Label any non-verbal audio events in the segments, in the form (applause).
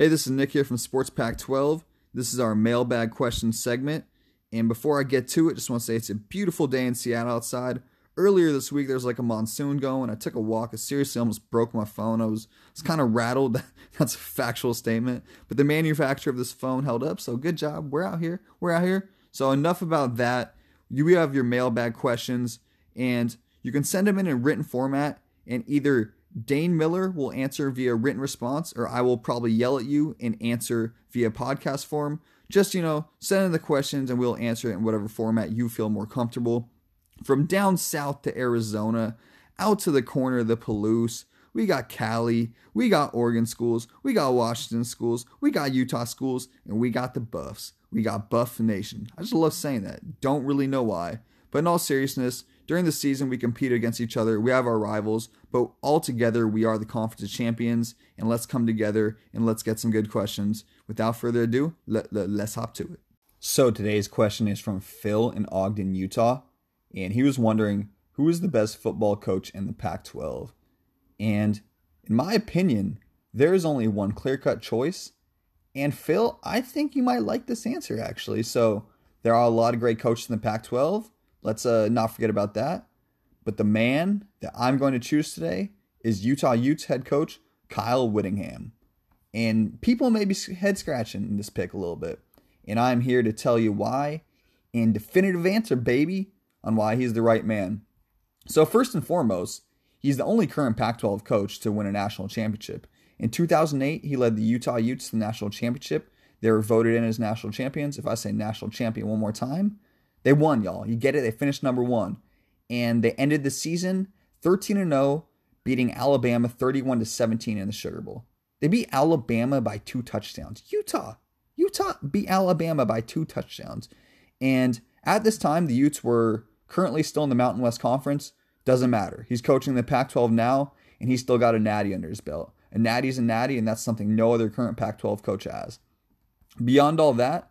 Hey, this is Nick here from Sports Pack 12. This is our mailbag question segment. And before I get to it, just want to say it's a beautiful day in Seattle outside. Earlier this week, there was like a monsoon going. I took a walk. I seriously almost broke my phone. I was, was kind of rattled. (laughs) That's a factual statement. But the manufacturer of this phone held up. So good job. We're out here. We're out here. So enough about that. You have your mailbag questions, and you can send them in a written format. And either Dane Miller will answer via written response, or I will probably yell at you and answer via podcast form. Just, you know, send in the questions and we'll answer it in whatever format you feel more comfortable. From down south to Arizona, out to the corner of the Palouse, we got Cali, we got Oregon schools, we got Washington schools, we got Utah schools, and we got the Buffs. We got Buff Nation. I just love saying that. Don't really know why. But in all seriousness, during the season, we compete against each other. We have our rivals, but all together, we are the conference champions. And let's come together and let's get some good questions. Without further ado, let, let, let's hop to it. So today's question is from Phil in Ogden, Utah. And he was wondering who is the best football coach in the Pac 12? And in my opinion, there is only one clear cut choice. And Phil, I think you might like this answer actually. So there are a lot of great coaches in the Pac 12 Let's uh, not forget about that. But the man that I'm going to choose today is Utah Utes head coach Kyle Whittingham. And people may be head scratching in this pick a little bit. And I'm here to tell you why and definitive answer, baby, on why he's the right man. So, first and foremost, he's the only current Pac 12 coach to win a national championship. In 2008, he led the Utah Utes to the national championship. They were voted in as national champions. If I say national champion one more time, they won, y'all. You get it? They finished number one. And they ended the season 13 0, beating Alabama 31 17 in the Sugar Bowl. They beat Alabama by two touchdowns. Utah. Utah beat Alabama by two touchdowns. And at this time, the Utes were currently still in the Mountain West Conference. Doesn't matter. He's coaching the Pac 12 now, and he's still got a natty under his belt. A natty's a natty, and that's something no other current Pac 12 coach has. Beyond all that,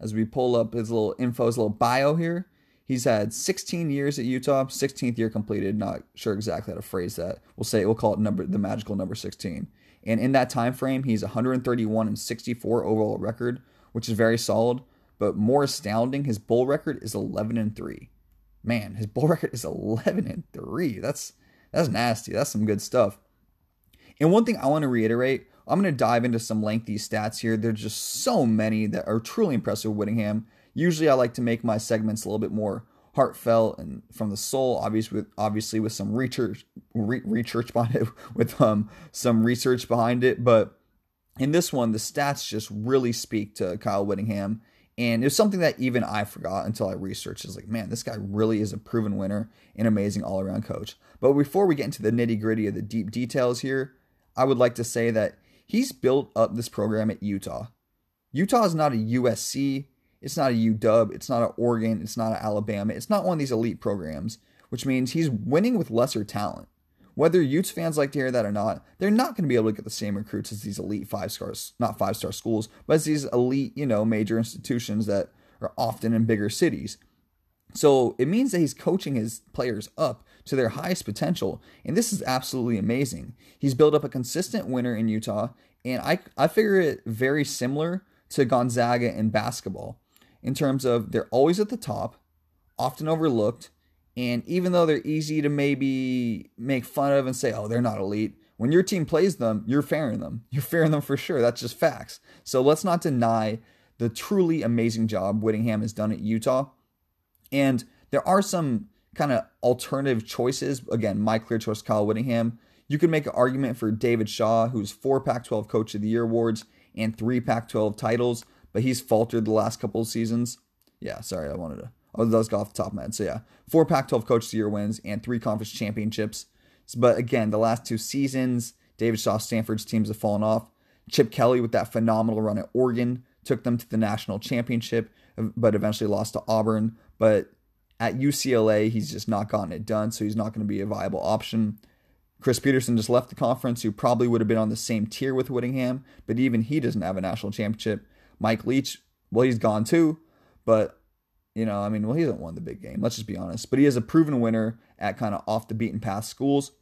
as we pull up his little info, his little bio here. He's had 16 years at Utah, 16th year completed. Not sure exactly how to phrase that. We'll say we'll call it number the magical number 16. And in that time frame, he's 131 and 64 overall record, which is very solid. But more astounding, his bowl record is 11 and three. Man, his bowl (laughs) record is 11 and three. That's that's nasty. That's some good stuff. And one thing I want to reiterate I'm going to dive into some lengthy stats here. There's just so many that are truly impressive with Whittingham. Usually, I like to make my segments a little bit more heartfelt and from the soul. Obviously, with obviously with some research, re- research (laughs) behind it, with um some research behind it. But in this one, the stats just really speak to Kyle Whittingham. And it was something that even I forgot until I researched. It's like, man, this guy really is a proven winner and amazing all around coach. But before we get into the nitty gritty of the deep details here, I would like to say that He's built up this program at Utah. Utah is not a USC, it's not a UW, it's not an Oregon, it's not an Alabama, it's not one of these elite programs, which means he's winning with lesser talent. Whether Utes fans like to hear that or not, they're not going to be able to get the same recruits as these elite five stars, not five star schools, but as these elite, you know, major institutions that are often in bigger cities. So it means that he's coaching his players up to their highest potential. And this is absolutely amazing. He's built up a consistent winner in Utah, and I, I figure it very similar to Gonzaga in basketball in terms of they're always at the top, often overlooked, and even though they're easy to maybe make fun of and say, oh, they're not elite, when your team plays them, you're fairing them. (laughs) You're fairing them for sure. That's just facts. So let's not deny the truly amazing job Whittingham has done at Utah. And there are some kind of alternative choices. Again, my clear choice, Kyle Whittingham. You could make an argument for David Shaw, who's four Pac 12 Coach of the Year awards and three Pac 12 titles, but he's faltered the last couple of seasons. Yeah, sorry, I wanted to. Oh, those go off the top of my head. So, yeah, four Pac 12 Coach of the Year wins and three conference championships. But again, the last two seasons, David Shaw Stanford's teams have fallen off. Chip Kelly, with that phenomenal run at Oregon, took them to the national championship, but eventually lost to Auburn. But at UCLA, he's just not gotten it done, so he's not going to be a viable option. Chris Petersen just left the conference, who probably would have been on the same tier with Whittingham, but even he doesn't have a national championship. Mike Leach, well, he's gone too, but you know, I mean, well, he hasn't won the big game. Let's just be honest. But he is a proven winner at kind of off the beaten path schools.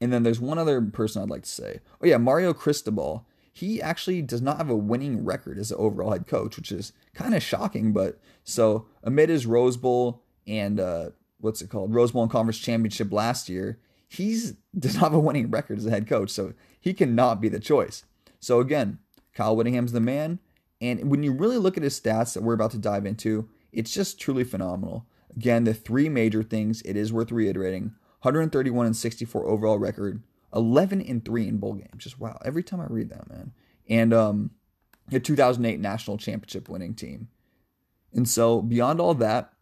And then there's one other person I'd like to say. Oh yeah, Mario Cristobal he actually does not have a winning record as an overall head coach, which is kind of shocking. But so amid his Rose Bowl and uh, what's it called, Rose Bowl and Conference Championship last year, he's (laughs) does not have a winning record as a head coach, so he cannot be the choice. So again, Kyle Whittingham's the man. And when you really look at his stats that we're about to dive into, it's just truly phenomenal. Again, the three major things, it is worth reiterating 131 and 64 overall record, 11 and 3 in bowl games. Just wow. Every time I read that, man. And um, a 2008 national championship winning team. And so, beyond all that,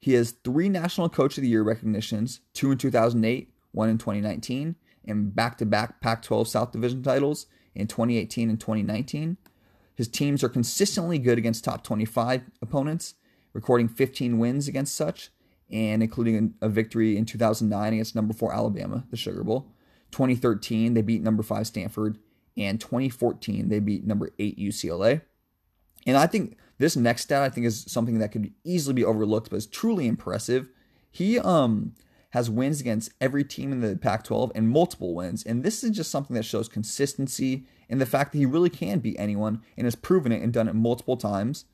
he has three National Coach of the Year recognitions two in 2008, one in 2019, and back to back Pac 12 South Division titles in 2018 and 2019. His teams are consistently good against top 25 opponents, recording 15 wins against such, and including a victory in 2009 against number 4 Alabama, the Sugar Bowl. 2013, they beat number 5 Stanford, and 2014, they beat number 8 UCLA. And I think this next stat I think is something that could easily be overlooked, but is truly impressive. He um has wins against every team in the Pac-12 and multiple wins, and this is just something that shows consistency and the fact that he really can beat anyone and has proven it and done it multiple times.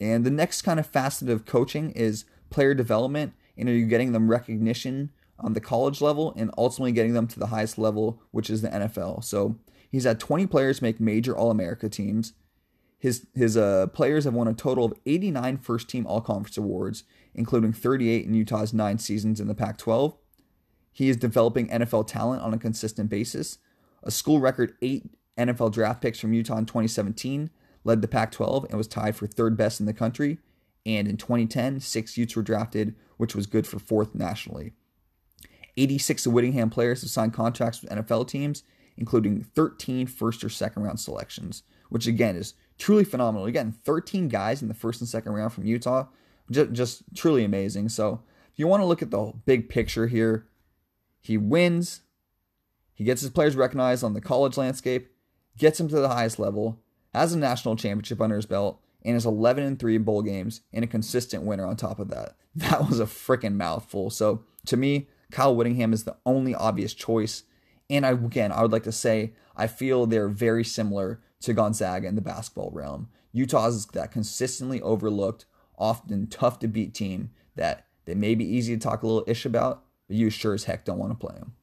And the next kind of facet of coaching is player development, and are you getting them recognition on the college level and ultimately getting them to the highest level, which is the NFL. So he's had 20 players make major All America teams. His his uh, players have won a total of 89 first team All Conference awards, including 38 in Utah's nine seasons in the Pac 12. He is developing NFL talent on a consistent basis. A school record eight NFL draft picks from Utah in 2017 led the Pac 12 and was tied for third best in the country. And in 2010, six Utes were drafted, which was good for fourth nationally. 86 of Whittingham players have signed contracts with NFL teams, including 13 first or second round selections, which again is truly phenomenal. Again, 13 guys in the first and second round from Utah, just, just truly amazing. So, if you want to look at the big picture here, he wins, he gets his players recognized on the college landscape, gets him to the highest level, has a national championship under his belt, and is 11 and 3 in bowl games and a consistent winner on top of that. (laughs) That was a freaking mouthful. So, to me, Kyle Whittingham is the only obvious choice. And I, again, I would like to say I feel they're very similar to Gonzaga in the basketball realm. Utah is that consistently overlooked, often tough to beat team that they may be easy to talk a little ish about, but you sure as heck don't want to play them.